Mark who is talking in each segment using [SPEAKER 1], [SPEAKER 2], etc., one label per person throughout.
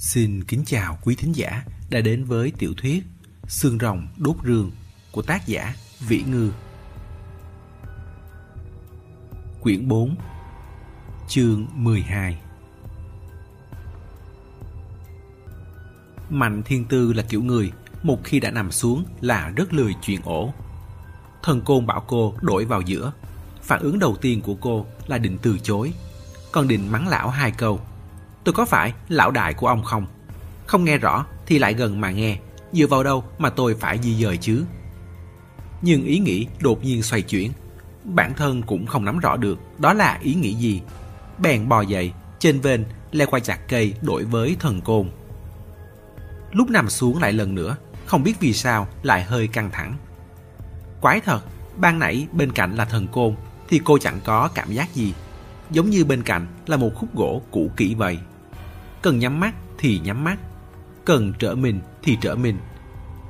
[SPEAKER 1] Xin kính chào quý thính giả đã đến với tiểu thuyết Xương rồng đốt rương của tác giả Vĩ Ngư. Quyển 4 Chương 12 Mạnh Thiên Tư là kiểu người một khi đã nằm xuống là rất lười chuyện ổ. Thần côn bảo cô đổi vào giữa. Phản ứng đầu tiên của cô là định từ chối. Còn định mắng lão hai câu Tôi có phải lão đại của ông không? Không nghe rõ thì lại gần mà nghe. Dựa vào đâu mà tôi phải di dời chứ? Nhưng ý nghĩ đột nhiên xoay chuyển. Bản thân cũng không nắm rõ được đó là ý nghĩ gì. Bèn bò dậy, trên vên, leo qua chặt cây đổi với thần côn. Lúc nằm xuống lại lần nữa, không biết vì sao lại hơi căng thẳng. Quái thật, ban nãy bên cạnh là thần côn thì cô chẳng có cảm giác gì. Giống như bên cạnh là một khúc gỗ cũ kỹ vậy. Cần nhắm mắt thì nhắm mắt, Cần trở mình thì trở mình.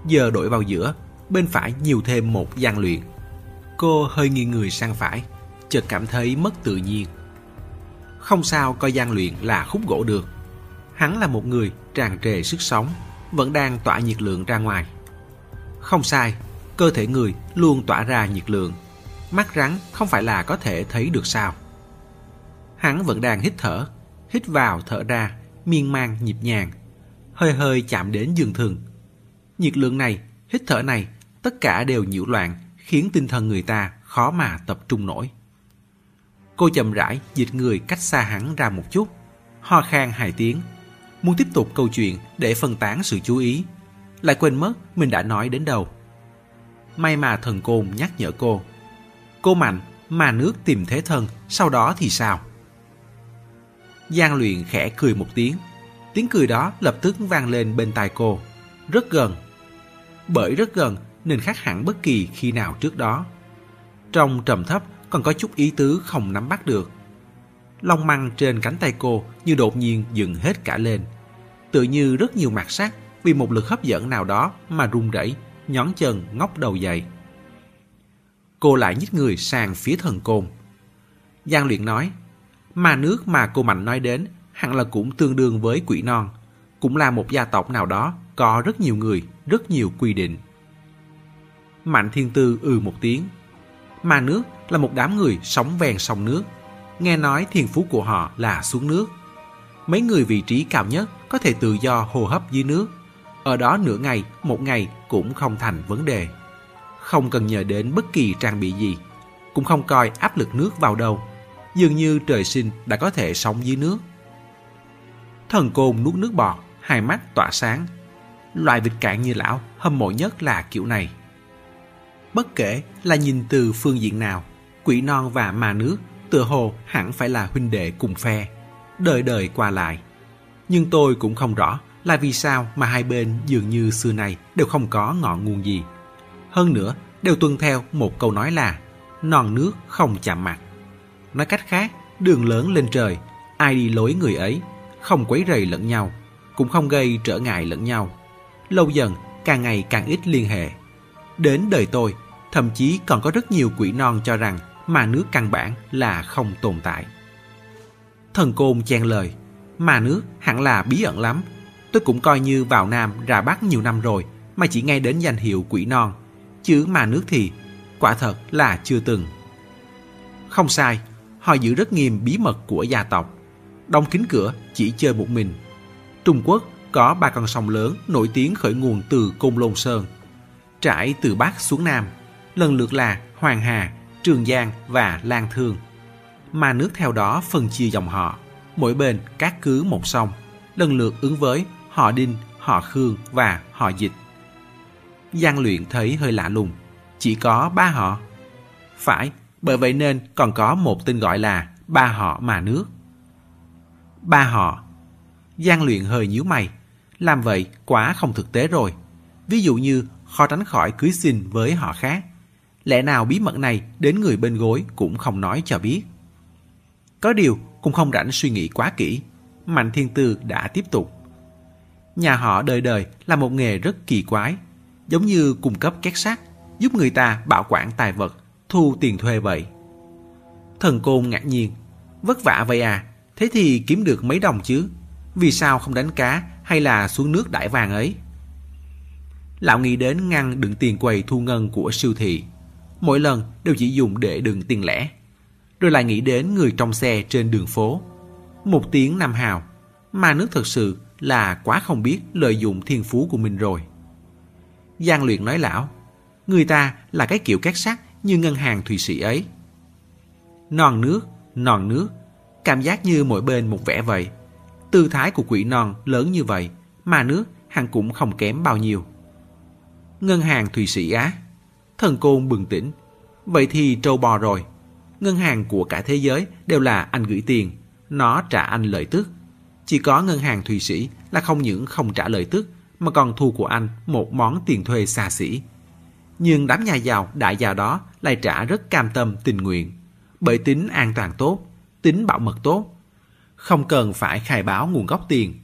[SPEAKER 1] Giờ đổi vào giữa, Bên phải nhiều thêm một gian luyện. Cô hơi nghiêng người sang phải, Chợt cảm thấy mất tự nhiên. Không sao, coi gian luyện là khúc gỗ được. Hắn là một người tràn trề sức sống, Vẫn đang tỏa nhiệt lượng ra ngoài. Không sai, Cơ thể người luôn tỏa ra nhiệt lượng. Mắt rắn không phải là có thể thấy được sao. Hắn vẫn đang hít thở Hít vào thở ra miên man nhịp nhàng, hơi hơi chạm đến giường thường. Nhiệt lượng này, hít thở này, tất cả đều nhiễu loạn, khiến tinh thần người ta khó mà tập trung nổi. Cô chậm rãi dịch người cách xa hắn ra một chút, ho khan hai tiếng, muốn tiếp tục câu chuyện để phân tán sự chú ý, lại quên mất mình đã nói đến đâu. May mà thần côn nhắc nhở cô. Cô mạnh mà nước tìm thế thân, sau đó thì sao? Giang luyện khẽ cười một tiếng. Tiếng cười đó lập tức vang lên bên tai cô. Rất gần. Bởi rất gần nên khác hẳn bất kỳ khi nào trước đó. Trong trầm thấp còn có chút ý tứ không nắm bắt được. Long măng trên cánh tay cô như đột nhiên dựng hết cả lên. Tự như rất nhiều mặt sắc vì một lực hấp dẫn nào đó mà run rẩy, nhón chân ngóc đầu dậy. Cô lại nhích người sang phía thần côn. Giang luyện nói, mà nước mà cô Mạnh nói đến hẳn là cũng tương đương với quỷ non. Cũng là một gia tộc nào đó có rất nhiều người, rất nhiều quy định. Mạnh Thiên Tư ừ một tiếng. Mà nước là một đám người sống ven sông nước. Nghe nói thiên phú của họ là xuống nước. Mấy người vị trí cao nhất có thể tự do hô hấp dưới nước. Ở đó nửa ngày, một ngày cũng không thành vấn đề. Không cần nhờ đến bất kỳ trang bị gì. Cũng không coi áp lực nước vào đâu dường như trời sinh đã có thể sống dưới nước. Thần côn nuốt nước bọt, hai mắt tỏa sáng. Loại vịt cạn như lão hâm mộ nhất là kiểu này. Bất kể là nhìn từ phương diện nào, quỷ non và ma nước tựa hồ hẳn phải là huynh đệ cùng phe, đời đời qua lại. Nhưng tôi cũng không rõ là vì sao mà hai bên dường như xưa nay đều không có ngọn nguồn gì. Hơn nữa, đều tuân theo một câu nói là non nước không chạm mặt. Nói cách khác, đường lớn lên trời, ai đi lối người ấy, không quấy rầy lẫn nhau, cũng không gây trở ngại lẫn nhau. Lâu dần, càng ngày càng ít liên hệ. Đến đời tôi, thậm chí còn có rất nhiều quỷ non cho rằng mà nước căn bản là không tồn tại. Thần Côn chen lời, mà nước hẳn là bí ẩn lắm. Tôi cũng coi như vào Nam ra Bắc nhiều năm rồi mà chỉ nghe đến danh hiệu quỷ non. Chứ mà nước thì quả thật là chưa từng. Không sai, họ giữ rất nghiêm bí mật của gia tộc. Đóng kín cửa, chỉ chơi một mình. Trung Quốc có ba con sông lớn nổi tiếng khởi nguồn từ Côn Lôn Sơn. Trải từ Bắc xuống Nam, lần lượt là Hoàng Hà, Trường Giang và Lan Thương. Mà nước theo đó phân chia dòng họ, mỗi bên cát cứ một sông, lần lượt ứng với họ Đinh, họ Khương và họ Dịch. Giang luyện thấy hơi lạ lùng, chỉ có ba họ. Phải, bởi vậy nên còn có một tên gọi là ba họ mà nước. Ba họ. Giang luyện hơi nhíu mày. Làm vậy quá không thực tế rồi. Ví dụ như khó tránh khỏi cưới xin với họ khác. Lẽ nào bí mật này đến người bên gối cũng không nói cho biết. Có điều cũng không rảnh suy nghĩ quá kỹ. Mạnh Thiên Tư đã tiếp tục. Nhà họ đời đời là một nghề rất kỳ quái. Giống như cung cấp két sắt, giúp người ta bảo quản tài vật thu tiền thuê vậy. Thần côn ngạc nhiên, vất vả vậy à, thế thì kiếm được mấy đồng chứ? Vì sao không đánh cá hay là xuống nước đãi vàng ấy? Lão nghĩ đến ngăn đựng tiền quầy thu ngân của siêu thị. Mỗi lần đều chỉ dùng để đựng tiền lẻ. Rồi lại nghĩ đến người trong xe trên đường phố. Một tiếng Nam Hào, mà nước thật sự là quá không biết lợi dụng thiên phú của mình rồi. Giang luyện nói lão, người ta là cái kiểu cát sắt như ngân hàng Thụy Sĩ ấy. Non nước, non nước, cảm giác như mỗi bên một vẻ vậy. Tư thái của quỷ non lớn như vậy, mà nước hẳn cũng không kém bao nhiêu. Ngân hàng Thụy Sĩ á? Thần côn bừng tỉnh. Vậy thì trâu bò rồi. Ngân hàng của cả thế giới đều là anh gửi tiền, nó trả anh lợi tức. Chỉ có ngân hàng Thụy Sĩ là không những không trả lợi tức, mà còn thu của anh một món tiền thuê xa xỉ. Nhưng đám nhà giàu, đại gia đó lại trả rất cam tâm tình nguyện, bởi tính an toàn tốt, tính bảo mật tốt. Không cần phải khai báo nguồn gốc tiền,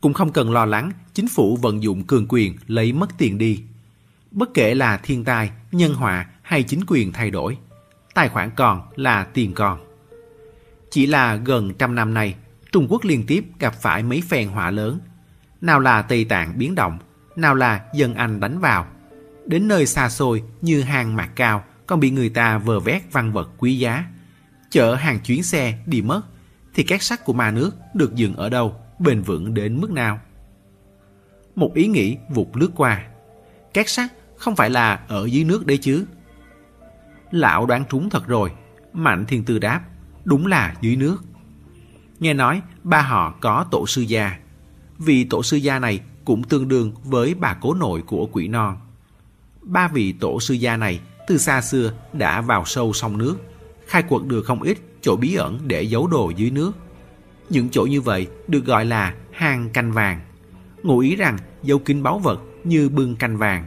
[SPEAKER 1] cũng không cần lo lắng chính phủ vận dụng cường quyền lấy mất tiền đi. Bất kể là thiên tai, nhân họa hay chính quyền thay đổi, tài khoản còn là tiền còn. Chỉ là gần trăm năm nay, Trung Quốc liên tiếp gặp phải mấy phen họa lớn. Nào là Tây Tạng biến động, nào là dân Anh đánh vào. Đến nơi xa xôi như hang mạc cao còn bị người ta vờ vét văn vật quý giá. Chở hàng chuyến xe đi mất, thì các sắt của ma nước được dừng ở đâu, bền vững đến mức nào? Một ý nghĩ vụt lướt qua. Các sắt không phải là ở dưới nước đấy chứ. Lão đoán trúng thật rồi. Mạnh thiên tư đáp. Đúng là dưới nước. Nghe nói ba họ có tổ sư gia. vì tổ sư gia này cũng tương đương với bà cố nội của quỷ non. Ba vị tổ sư gia này từ xa xưa đã vào sâu sông nước, khai quật được không ít chỗ bí ẩn để giấu đồ dưới nước. Những chỗ như vậy được gọi là hang canh vàng. Ngụ ý rằng dấu kín báu vật như bưng canh vàng.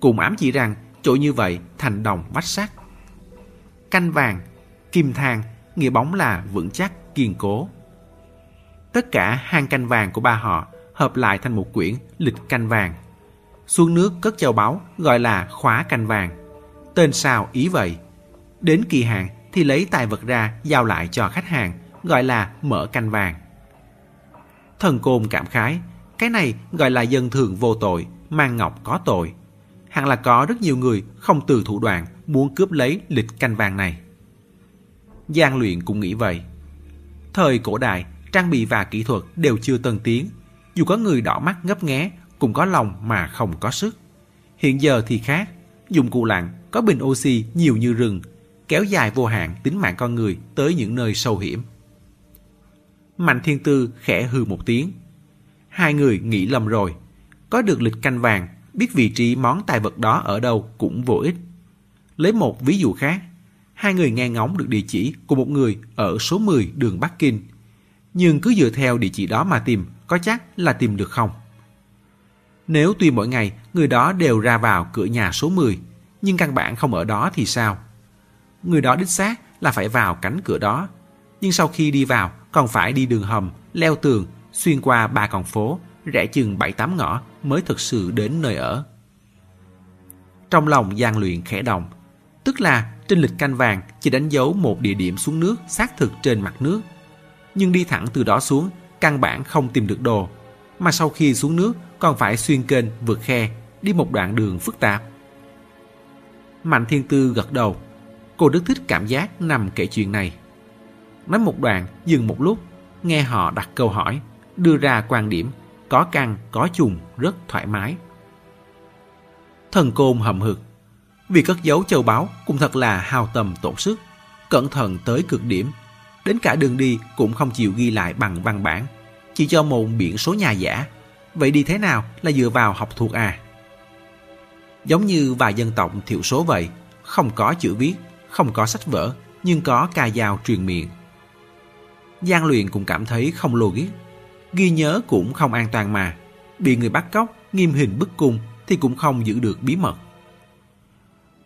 [SPEAKER 1] Cùng ám chỉ rằng chỗ như vậy thành đồng vách sắt. Canh vàng, kim thang, nghĩa bóng là vững chắc, kiên cố. Tất cả hang canh vàng của ba họ hợp lại thành một quyển lịch canh vàng. Xuống nước cất châu báu gọi là khóa canh vàng. Tên sao ý vậy. Đến kỳ hạn thì lấy tài vật ra giao lại cho khách hàng gọi là mở canh vàng. Thần côn cảm khái, cái này gọi là dân thường vô tội, mang ngọc có tội. Hẳn là có rất nhiều người không từ thủ đoạn muốn cướp lấy lịch canh vàng này. Giang luyện cũng nghĩ vậy. Thời cổ đại, trang bị và kỹ thuật đều chưa tân tiến. Dù có người đỏ mắt ngấp nghé, cũng có lòng mà không có sức. Hiện giờ thì khác, dụng cụ lặn có bình oxy nhiều như rừng, kéo dài vô hạn tính mạng con người tới những nơi sâu hiểm. Mạnh Thiên Tư khẽ hư một tiếng. Hai người nghĩ lầm rồi. Có được lịch canh vàng, biết vị trí món tài vật đó ở đâu cũng vô ích. Lấy một ví dụ khác, hai người nghe ngóng được địa chỉ của một người ở số 10 đường Bắc Kinh. Nhưng cứ dựa theo địa chỉ đó mà tìm, có chắc là tìm được không? Nếu tuy mỗi ngày người đó đều ra vào cửa nhà số 10, nhưng căn bản không ở đó thì sao? Người đó đích xác là phải vào cánh cửa đó. Nhưng sau khi đi vào, còn phải đi đường hầm, leo tường, xuyên qua ba con phố, rẽ chừng bảy tám ngõ mới thực sự đến nơi ở. Trong lòng gian luyện khẽ động, tức là trên lịch canh vàng chỉ đánh dấu một địa điểm xuống nước xác thực trên mặt nước. Nhưng đi thẳng từ đó xuống, căn bản không tìm được đồ, mà sau khi xuống nước còn phải xuyên kênh vượt khe, đi một đoạn đường phức tạp. Mạnh Thiên Tư gật đầu, cô rất thích cảm giác nằm kể chuyện này. Nói một đoạn, dừng một lúc, nghe họ đặt câu hỏi, đưa ra quan điểm, có căng, có trùng, rất thoải mái. Thần côn hầm hực, vì cất giấu châu báu cũng thật là hao tâm tổn sức, cẩn thận tới cực điểm. Đến cả đường đi cũng không chịu ghi lại bằng văn bản, chỉ cho một biển số nhà giả. Vậy đi thế nào là dựa vào học thuộc à? Giống như vài dân tộc thiểu số vậy, không có chữ viết, không có sách vở, nhưng có ca dao truyền miệng. Giang luyện cũng cảm thấy không logic. Ghi nhớ cũng không an toàn mà. Bị người bắt cóc, nghiêm hình bức cung thì cũng không giữ được bí mật.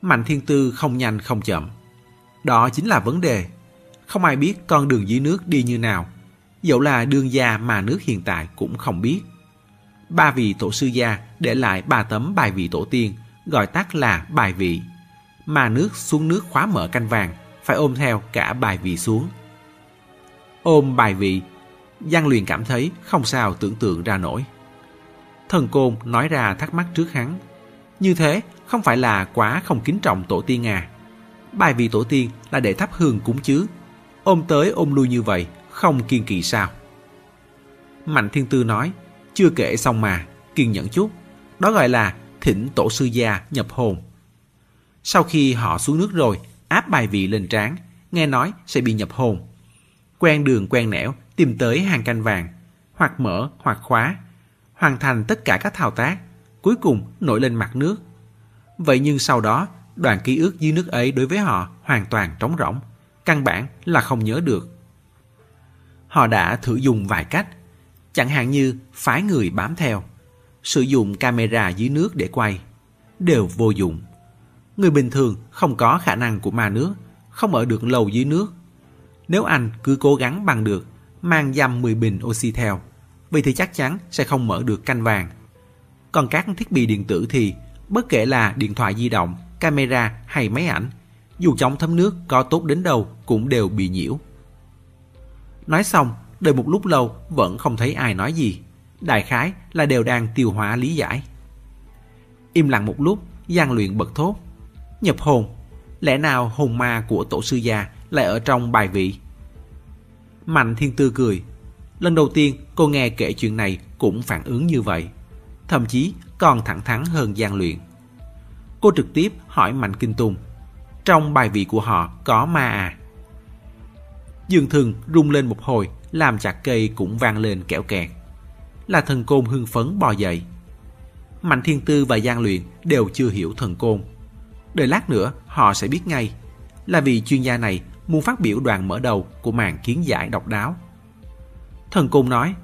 [SPEAKER 1] Mạnh thiên tư không nhanh không chậm. Đó chính là vấn đề. Không ai biết con đường dưới nước đi như nào. Dẫu là đương gia mà nước hiện tại cũng không biết. Ba vị tổ sư gia để lại ba tấm bài vị tổ tiên, gọi tắt là bài vị. Mà nước xuống nước khóa mở canh vàng, phải ôm theo cả bài vị xuống ôm bài vị. Giang Luyện cảm thấy không sao tưởng tượng ra nổi. Thần Côn nói ra thắc mắc trước hắn. Như thế không phải là quá không kính trọng tổ tiên à. Bài vị tổ tiên là để thắp hương cúng chứ. Ôm tới ôm lui như vậy, không kiên kỳ sao? Mạnh Thiên Tư nói, chưa kể xong mà, kiên nhẫn chút. Đó gọi là thỉnh tổ sư gia nhập hồn. Sau khi họ xuống nước rồi, áp bài vị lên trán, nghe nói sẽ bị nhập hồn. Quen đường quen nẻo, tìm tới hàng canh vàng, hoặc mở hoặc khóa, hoàn thành tất cả các thao tác, cuối cùng nổi lên mặt nước. Vậy nhưng sau đó, đoạn ký ức dưới nước ấy đối với họ hoàn toàn trống rỗng, căn bản là không nhớ được. Họ đã thử dùng vài cách, chẳng hạn như phái người bám theo, sử dụng camera dưới nước để quay, đều vô dụng. Người bình thường không có khả năng của ma nước, không ở được lâu dưới nước. Nếu anh cứ cố gắng bằng được, mang dăm 10 bình oxy theo, vì thì chắc chắn sẽ không mở được canh vàng. Còn các thiết bị điện tử thì, bất kể là điện thoại di động, camera hay máy ảnh, dù chống thấm nước có tốt đến đâu cũng đều bị nhiễu. Nói xong, đợi một lúc lâu vẫn không thấy ai nói gì. Đại khái là đều đang tiêu hóa lý giải. Im lặng một lúc, Giang luyện bật thốt. Nhập hồn, lẽ nào hồn ma của tổ sư gia lại ở trong bài vị? Mạnh thiên tư cười. Lần đầu tiên cô nghe kể chuyện này cũng phản ứng như vậy. Thậm chí còn thẳng thắn hơn Giang luyện. Cô trực tiếp hỏi Mạnh Kinh Tùng. Trong bài vị của họ có ma à? Dương Thường rung lên một hồi, làm chặt cây cũng vang lên kẹo kẹt. Là thần côn hưng phấn bò dậy. Mạnh Thiên Tư và Giang Luyện đều chưa hiểu thần côn. Đợi lát nữa họ sẽ biết ngay. Là vì chuyên gia này muốn phát biểu đoạn mở đầu của màn kiến giải độc đáo. Thần côn nói,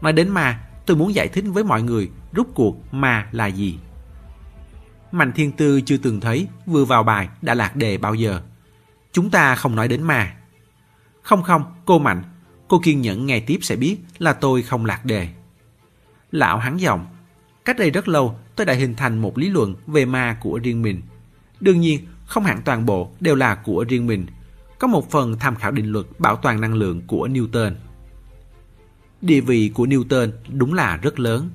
[SPEAKER 1] nói đến ma, tôi muốn giải thích với mọi người rút cuộc ma là gì. Mạnh Thiên Tư chưa từng thấy vừa vào bài đã lạc đề bao giờ. Chúng ta không nói đến ma. Không không, cô Mạnh, cô kiên nhẫn nghe tiếp sẽ biết là tôi không lạc đề. Lão hắn giọng, cách đây rất lâu tôi đã hình thành một lý luận về ma của riêng mình. Đương nhiên, không hẳn toàn bộ đều là của riêng mình. Có một phần tham khảo định luật bảo toàn năng lượng của Newton. Địa vị của Newton đúng là rất lớn.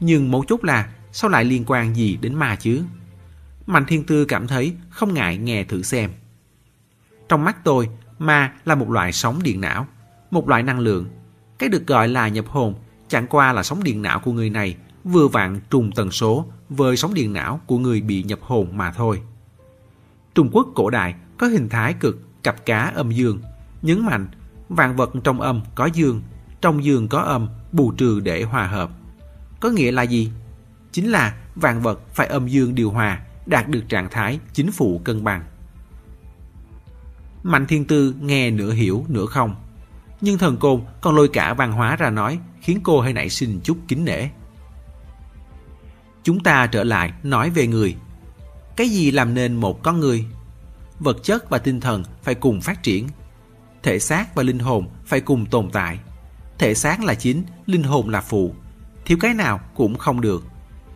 [SPEAKER 1] Nhưng mấu chốt là sao lại liên quan gì đến ma chứ? Mạnh Thiên Tư cảm thấy không ngại nghe thử xem. Trong mắt tôi, ma là một loại sóng điện não, một loại năng lượng. Cái được gọi là nhập hồn chẳng qua là sóng điện não của người này vừa vặn trùng tần số với sóng điện não của người bị nhập hồn mà thôi. Trung Quốc cổ đại có hình thái cực cặp cá âm dương, nhấn mạnh vạn vật trong âm có dương, trong dương có âm, bù trừ để hòa hợp. Có nghĩa là gì? Chính là vạn vật phải âm dương điều hòa, đạt được trạng thái chính phủ cân bằng. Mạnh Thiên Tư nghe nửa hiểu nửa không. Nhưng thần côn còn lôi cả văn hóa ra nói khiến cô hơi nảy sinh chút kính nể. Chúng ta trở lại nói về người. Cái gì làm nên một con người? Vật chất và tinh thần phải cùng phát triển. Thể xác và linh hồn phải cùng tồn tại. Thể xác là chính, linh hồn là phụ. Thiếu cái nào cũng không được.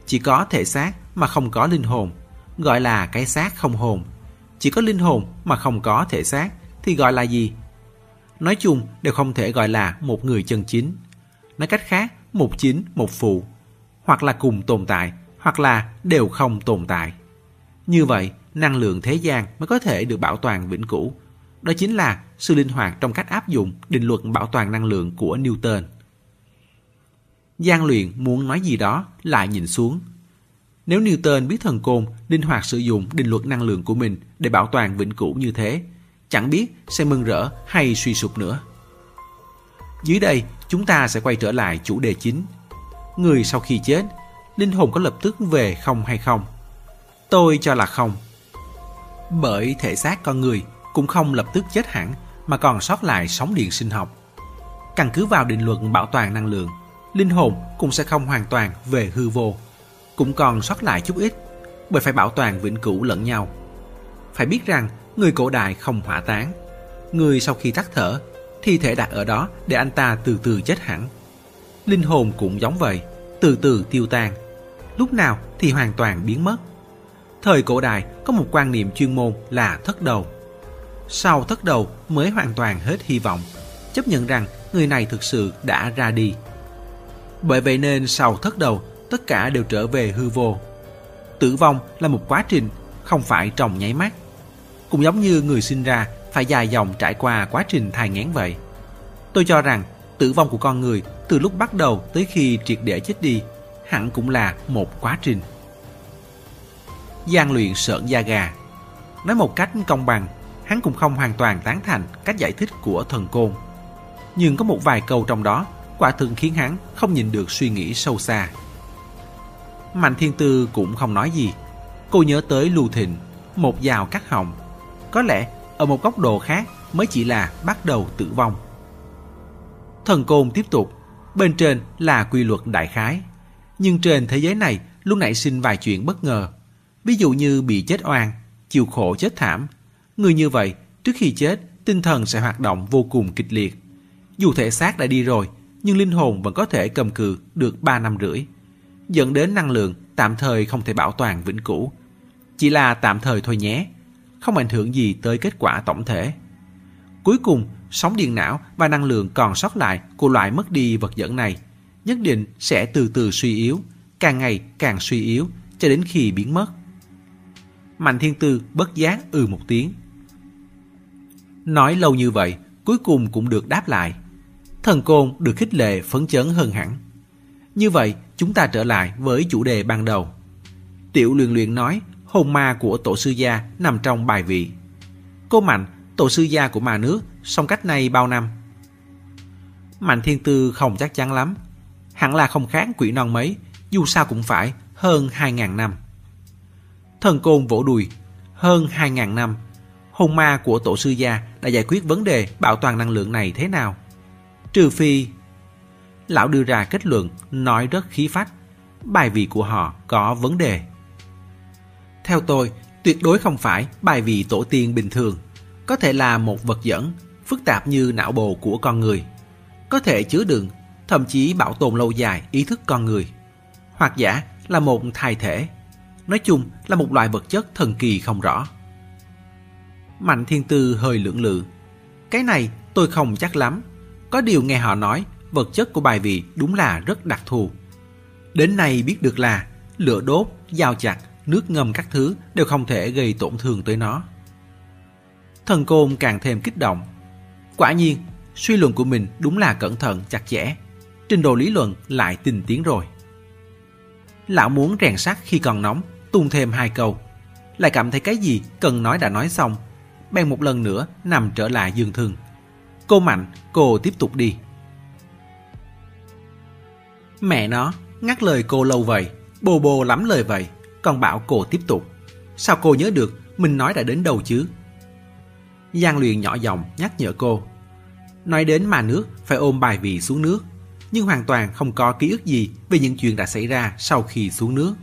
[SPEAKER 1] Chỉ có thể xác mà không có linh hồn, gọi là cái xác không hồn. Chỉ có linh hồn mà không có thể xác thì gọi là gì? Nói chung đều không thể gọi là một người chân chính. Nói cách khác, một chính, một phụ. Hoặc là cùng tồn tại, hoặc là đều không tồn tại. Như vậy, năng lượng thế gian mới có thể được bảo toàn vĩnh cửu. Đó chính là sự linh hoạt trong cách áp dụng định luật bảo toàn năng lượng của Newton. Giang luyện muốn nói gì đó lại nhìn xuống. Nếu Newton biết thần côn linh hoạt sử dụng định luật năng lượng của mình để bảo toàn vĩnh cửu như thế, chẳng biết sẽ mừng rỡ hay suy sụp nữa. Dưới đây, chúng ta sẽ quay trở lại chủ đề chính. Người sau khi chết, linh hồn có lập tức về không hay không? Tôi cho là không. Bởi thể xác con người cũng không lập tức chết hẳn mà còn sót lại sóng điện sinh học. Căn cứ vào định luật bảo toàn năng lượng, linh hồn cũng sẽ không hoàn toàn về hư vô, cũng còn sót lại chút ít, bởi phải bảo toàn vĩnh cửu lẫn nhau. Phải biết rằng người cổ đại không hỏa táng. Người sau khi tắt thở, thi thể đặt ở đó để anh ta từ từ chết hẳn. Linh hồn cũng giống vậy, từ từ tiêu tan. Lúc nào thì hoàn toàn biến mất. Thời cổ đại có một quan niệm chuyên môn là thất đầu. Sau thất đầu mới hoàn toàn hết hy vọng, chấp nhận rằng người này thực sự đã ra đi. Bởi vậy nên sau thất đầu, tất cả đều trở về hư vô. Tử vong là một quá trình, không phải trong nháy mắt. Cũng giống như người sinh ra phải dài dòng trải qua quá trình thai nghén vậy. Tôi cho rằng tử vong của con người từ lúc bắt đầu tới khi triệt để chết đi hẳn cũng là một quá trình. Gian luyện sợn da gà Nói một cách công bằng, hắn cũng không hoàn toàn tán thành cách giải thích của thần côn. Nhưng có một vài câu trong đó quả thực khiến hắn không nhìn được suy nghĩ sâu xa. Mạnh Thiên Tư cũng không nói gì. Cô nhớ tới Lưu Thịnh, một dao cắt họng. Có lẽ ở một góc độ khác mới chỉ là bắt đầu tử vong. Thần côn tiếp tục, bên trên là quy luật đại khái. Nhưng trên thế giới này luôn nảy sinh vài chuyện bất ngờ. Ví dụ như bị chết oan, chịu khổ chết thảm. Người như vậy, trước khi chết, tinh thần sẽ hoạt động vô cùng kịch liệt. Dù thể xác đã đi rồi, nhưng linh hồn vẫn có thể cầm cự được 3 năm rưỡi, dẫn đến năng lượng tạm thời không thể bảo toàn vĩnh cửu. Chỉ là tạm thời thôi nhé, không ảnh hưởng gì tới kết quả tổng thể. Cuối cùng, sóng điện não và năng lượng còn sót lại của loại mất đi vật dẫn này nhất định sẽ từ từ suy yếu, càng ngày càng suy yếu cho đến khi biến mất. Mạnh Thiên Tư bất giác ừ một tiếng. Nói lâu như vậy, cuối cùng cũng được đáp lại. Thần Côn được khích lệ phấn chấn hơn hẳn. Như vậy, chúng ta trở lại với chủ đề ban đầu. Tiểu luyện luyện nói hồn ma của tổ sư gia nằm trong bài vị. Cô Mạnh, tổ sư gia của ma nước, song cách này bao năm? Mạnh Thiên Tư không chắc chắn lắm. Hẳn là không kháng quỷ non mấy, dù sao cũng phải hơn 2.000 năm. Thần Côn vỗ đùi, hơn 2.000 năm. Hồn ma của tổ sư gia đã giải quyết vấn đề bảo toàn năng lượng này thế nào? Trừ phi... Lão đưa ra kết luận, nói rất khí phách. Bài vị của họ có vấn đề. Theo tôi, tuyệt đối không phải bài vị tổ tiên bình thường. Có thể là một vật dẫn, phức tạp như não bộ của con người. Có thể chứa đựng, thậm chí bảo tồn lâu dài ý thức con người. Hoặc giả là một thai thể. Nói chung là một loại vật chất thần kỳ không rõ. Mạnh Thiên Tư hơi lưỡng lự. Cái này tôi không chắc lắm. Có điều nghe họ nói, vật chất của bài vị đúng là rất đặc thù. Đến nay biết được là lửa đốt, dao chặt, nước ngâm các thứ đều không thể gây tổn thương tới nó. Thần côn càng thêm kích động. Quả nhiên, suy luận của mình đúng là cẩn thận, chặt chẽ. Trình độ lý luận lại tinh tiến rồi. Lão muốn rèn sắt khi còn nóng, tung thêm hai câu. Lại cảm thấy cái gì cần nói đã nói xong. Bèn một lần nữa nằm trở lại giường thương. Cô Mạnh, cô tiếp tục đi. Mẹ nó, ngắt lời cô lâu vậy, bồ bồ lắm lời vậy, còn bảo cô tiếp tục. Sao cô nhớ được mình nói đã đến đâu chứ? Giang luyện nhỏ giọng nhắc nhở cô. Nói đến mà nước phải ôm bài vị xuống nước, nhưng hoàn toàn không có ký ức gì về những chuyện đã xảy ra sau khi xuống nước.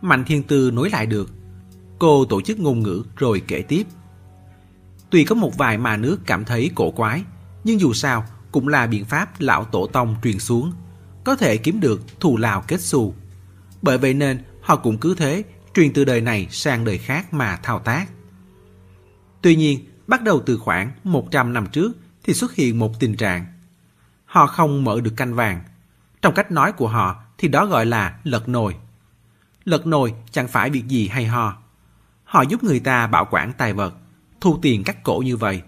[SPEAKER 1] Mạnh Thiên Tư nối lại được. Cô tổ chức ngôn ngữ rồi kể tiếp. Tuy có một vài mà nước cảm thấy cổ quái, nhưng dù sao cũng là biện pháp lão tổ tông truyền xuống, có thể kiếm được thù lao kết xu. Bởi vậy nên họ cũng cứ thế truyền từ đời này sang đời khác mà thao tác. Tuy nhiên, bắt đầu từ khoảng 100 năm trước thì xuất hiện một tình trạng. Họ không mở được canh vàng. Trong cách nói của họ thì đó gọi là lật nồi. Lật nồi chẳng phải việc gì hay ho. Họ giúp người ta bảo quản tài vật, thu tiền cắt cổ như vậy.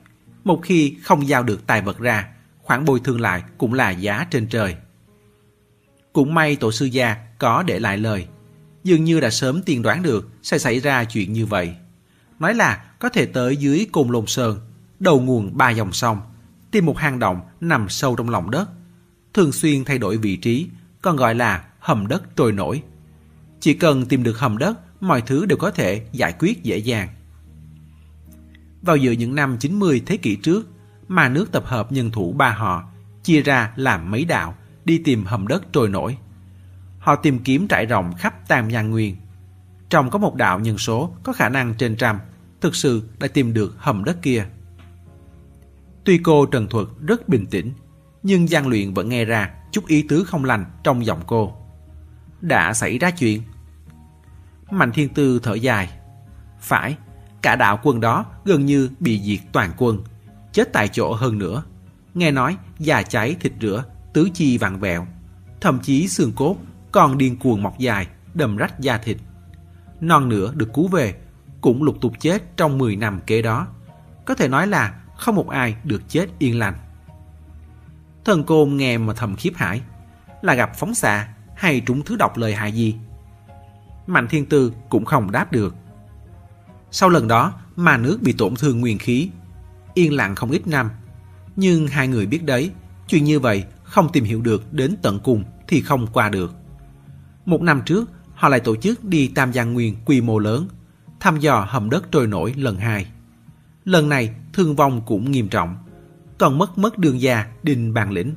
[SPEAKER 1] Một khi không giao được tài vật ra, khoản bồi thường lại cũng là giá trên trời. Cũng may tổ sư gia có để lại lời. Dường như đã sớm tiên đoán được sẽ xảy ra chuyện như vậy. Nói là có thể tới dưới Côn Lôn Sơn, đầu nguồn ba dòng sông, tìm một hang động nằm sâu trong lòng đất. Thường xuyên thay đổi vị trí, còn gọi là hầm đất trôi nổi. Chỉ cần tìm được hầm đất, mọi thứ đều có thể giải quyết dễ dàng. Vào giữa những năm 90 thế kỷ trước, mà nước tập hợp nhân thủ ba họ, chia ra làm mấy đạo, đi tìm hầm đất trôi nổi. Họ tìm kiếm trải rộng khắp Tam Giang Nguyên. Trong có một đạo nhân số có khả năng trên trăm, thực sự đã tìm được hầm đất kia. Tuy cô Trần Thuật rất bình tĩnh, nhưng Giang Luyện vẫn nghe ra chút ý tứ không lành trong giọng cô. Đã xảy ra chuyện. Mạnh Thiên Tư thở dài. Phải, cả đạo quân đó gần như bị diệt toàn quân, chết tại chỗ hơn nữa. Nghe nói già cháy thịt rửa, tứ chi vặn vẹo. Thậm chí xương cốt còn điên cuồng mọc dài, đầm rách da thịt. Non nữa được cứu về, cũng lục tục chết trong 10 năm kế đó. Có thể nói là không một ai được chết yên lành. Thần côn nghe mà thầm khiếp hải. Là gặp phóng xạ hay trúng thứ độc lời hại gì? Mạnh thiên tư cũng không đáp được. Sau lần đó mà nước bị tổn thương nguyên khí. Yên lặng không ít năm. Nhưng hai người biết đấy, chuyện như vậy không tìm hiểu được đến tận cùng thì không qua được. Một năm trước, họ lại tổ chức đi Tam Giang Nguyên quy mô lớn, thăm dò hầm đất trôi nổi lần hai. Lần này thương vong cũng nghiêm trọng, còn mất mất đường già đình bàn lĩnh.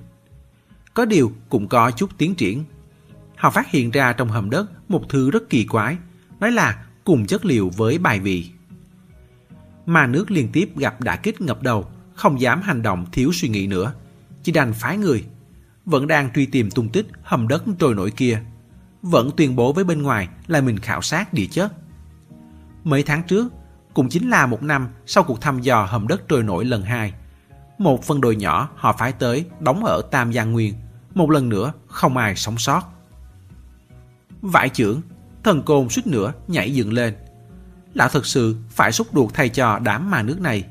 [SPEAKER 1] Có điều cũng có chút tiến triển. Họ phát hiện ra trong hầm đất một thứ rất kỳ quái, nói là cùng chất liệu với bài vị. Mà nước liên tiếp gặp đả kích ngập đầu, không dám hành động thiếu suy nghĩ nữa, chỉ đành phái người. Vẫn đang truy tìm tung tích hầm đất trôi nổi kia. Vẫn tuyên bố với bên ngoài là mình khảo sát địa chất. Mấy tháng trước, cũng chính là một năm sau cuộc thăm dò hầm đất trôi nổi lần hai. Một phân đội nhỏ họ phái tới đóng ở Tam Giang Nguyên. Một lần nữa không ai sống sót. Vải trưởng, thần côn suýt nữa nhảy dựng lên. Lão thật sự phải xúc ruột thay cho đám mà nước này.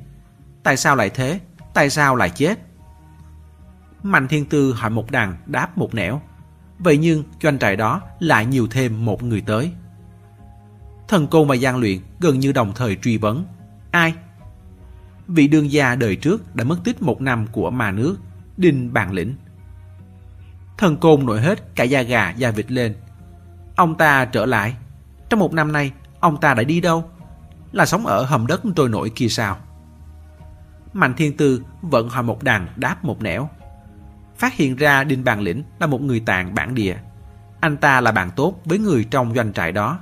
[SPEAKER 1] Tại sao lại thế? Tại sao lại chết? Mạnh Thiên Tư hỏi một đằng đáp một nẻo. Vậy nhưng doanh trại đó lại nhiều thêm một người tới. Thần Côn và Giang Luyện gần như đồng thời truy vấn. Ai? Vị đương gia đời trước đã mất tích một năm của mà nước, Đinh Bàn Lĩnh. Thần Côn nổi hết cả da gà da vịt lên. Ông ta trở lại. Trong một năm nay, ông ta đã đi đâu? Là sống ở hầm đất trôi nổi kia sao? Mạnh Thiên Tư vẫn hỏi một đằng đáp một nẻo. Phát hiện ra Đinh Bàn Lĩnh là một người tàn bản địa. Anh ta là bạn tốt với người trong doanh trại đó.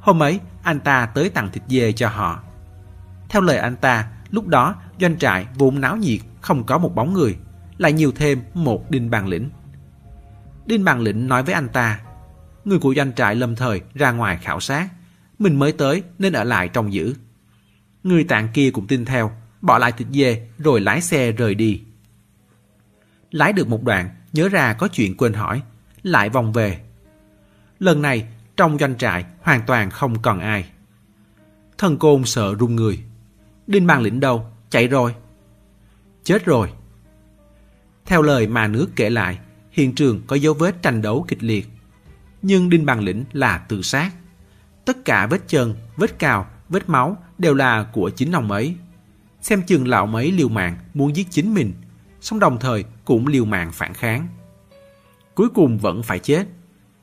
[SPEAKER 1] Hôm ấy, anh ta tới tặng thịt dê cho họ. Theo lời anh ta, lúc đó doanh trại vốn náo nhiệt, không có một bóng người, lại nhiều thêm một đinh bàn lĩnh. Đinh bàn lĩnh nói với anh ta, người của doanh trại lâm thời ra ngoài khảo sát, mình mới tới nên ở lại trong giữ. Người tạng kia cũng tin theo, bỏ lại thịt dê rồi lái xe rời đi. Lái được một đoạn, nhớ ra có chuyện quên hỏi, lại vòng về. Lần này trong doanh trại hoàn toàn không còn ai. Thần côn sợ run người. Đinh mang lĩnh đâu? Chạy rồi. Chết rồi. Theo lời mà nước kể lại, hiện trường có dấu vết tranh đấu kịch liệt. Nhưng Đinh bằng Lĩnh là tự sát. Tất cả vết chân, vết cào, vết máu đều là của chính ông ấy. Xem chừng lão mấy liều mạng muốn giết chính mình, song đồng thời cũng liều mạng phản kháng. Cuối cùng vẫn phải chết.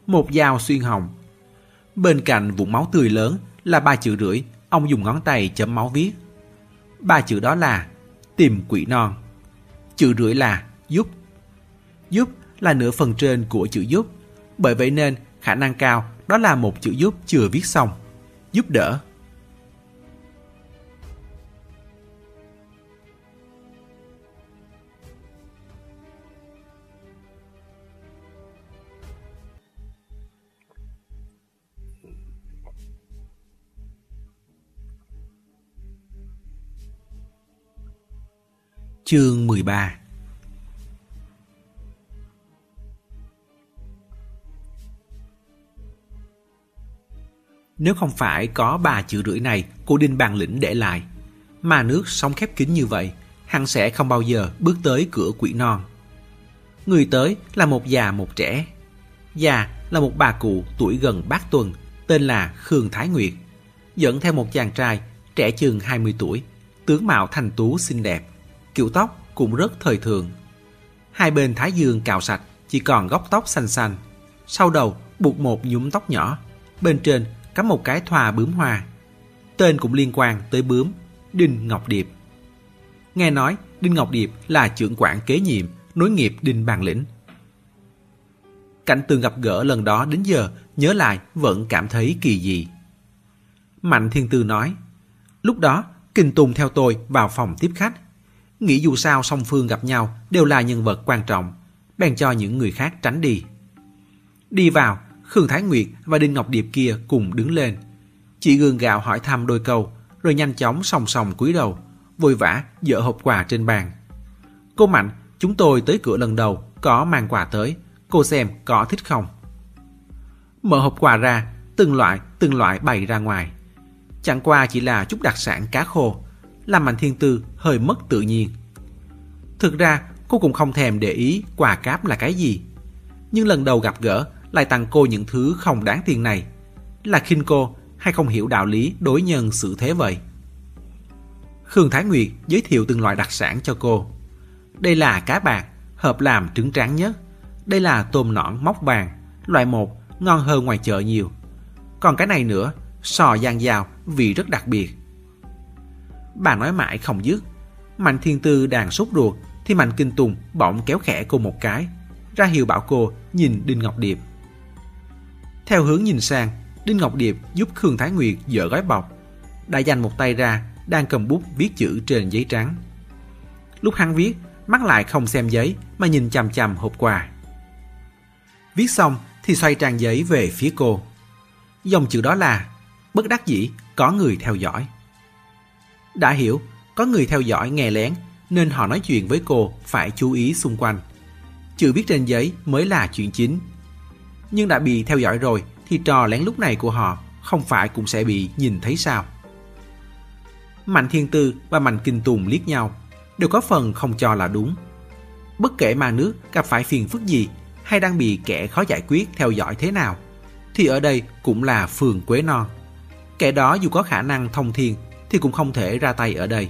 [SPEAKER 1] Một dao xuyên hồng, Bên cạnh vũng máu tươi lớn là ba chữ rưỡi, ông dùng ngón tay chấm máu viết. Ba chữ đó là tìm quỷ non. Chữ rưỡi là giúp. Giúp là nửa phần trên của chữ giúp, bởi vậy nên khả năng cao đó là một chữ giúp chưa viết xong. Giúp đỡ. Chương 13 Nếu không phải có ba chữ rưỡi này của Đinh Bàn Lĩnh để lại, mà nước sống khép kín như vậy, hắn sẽ không bao giờ bước tới cửa quỷ non. Người tới là một già một trẻ. Già là một bà cụ tuổi gần bát tuần, tên là Khương Thái Nguyệt, dẫn theo một chàng trai trẻ chừng 20 tuổi, tướng mạo thành tú xinh đẹp kiểu tóc cũng rất thời thượng. Hai bên thái dương cạo sạch, chỉ còn góc tóc xanh xanh. Sau đầu buộc một nhúm tóc nhỏ, bên trên cắm một cái thoa bướm hoa. Tên cũng liên quan tới bướm, Đinh Ngọc Điệp. Nghe nói Đinh Ngọc Điệp là trưởng quản kế nhiệm, nối nghiệp Đinh Bàn Lĩnh. Cảnh tường gặp gỡ lần đó đến giờ, nhớ lại vẫn cảm thấy kỳ dị. Mạnh Thiên Tư nói, lúc đó Kinh Tùng theo tôi vào phòng tiếp khách, Nghĩ dù sao song phương gặp nhau đều là nhân vật quan trọng, bèn cho những người khác tránh đi. Đi vào, Khương Thái Nguyệt và Đinh Ngọc Điệp kia cùng đứng lên. Chị gương gạo hỏi thăm đôi câu, rồi nhanh chóng song song cúi đầu, vội vã dỡ hộp quà trên bàn. Cô Mạnh Chúng tôi tới cửa lần đầu, có mang quà tới, cô xem có thích không? Mở hộp quà ra, từng loại, từng loại bày ra ngoài. Chẳng qua chỉ là chút đặc sản cá khô, làm Mạnh Thiên Tư hơi mất tự nhiên. Thực ra, cô cũng không thèm để ý quà cáp là cái gì. Nhưng lần đầu gặp gỡ lại tặng cô những thứ không đáng tiền này. Là khinh cô hay không hiểu đạo lý đối nhân xử thế vậy? Khương Thái Nguyệt giới thiệu từng loại đặc sản cho cô. Đây là cá bạc, hợp làm trứng trắng nhất. Đây là tôm nõn móc vàng, loại một, ngon hơn ngoài chợ nhiều. Còn cái này nữa, sò giang dao, vị rất đặc biệt. Bà nói mãi không dứt. Mạnh Thiên Tư đang sốt ruột thì Mạnh Kinh Tùng bỗng kéo khẽ cô một cái, ra hiệu bảo cô nhìn Đinh Ngọc Điệp. Theo hướng nhìn sang, Đinh Ngọc Điệp giúp Khương Thái Nguyệt dỡ gói bọc, đã dành một tay ra, đang cầm bút viết chữ trên giấy trắng. Lúc hắn viết, mắt lại không xem giấy mà nhìn chằm chằm hộp quà. Viết xong thì xoay trang giấy về phía cô. Dòng chữ đó là bất đắc dĩ có người theo dõi. Đã hiểu, có người theo dõi nghe lén nên họ nói chuyện với cô phải chú ý xung quanh. Chữ viết trên giấy mới là chuyện chính. Nhưng đã bị theo dõi rồi thì trò lén lúc này của họ không phải cũng sẽ bị nhìn thấy sao. Mạnh Thiên Tư và Mạnh Kinh Tùng liếc nhau, đều có phần không cho là đúng. Bất kể mà nước gặp phải phiền phức gì hay đang bị kẻ khó giải quyết theo dõi thế nào, thì ở đây cũng là phường Quế Non. Kẻ đó dù có khả năng thông thiên thì cũng không thể ra tay ở đây.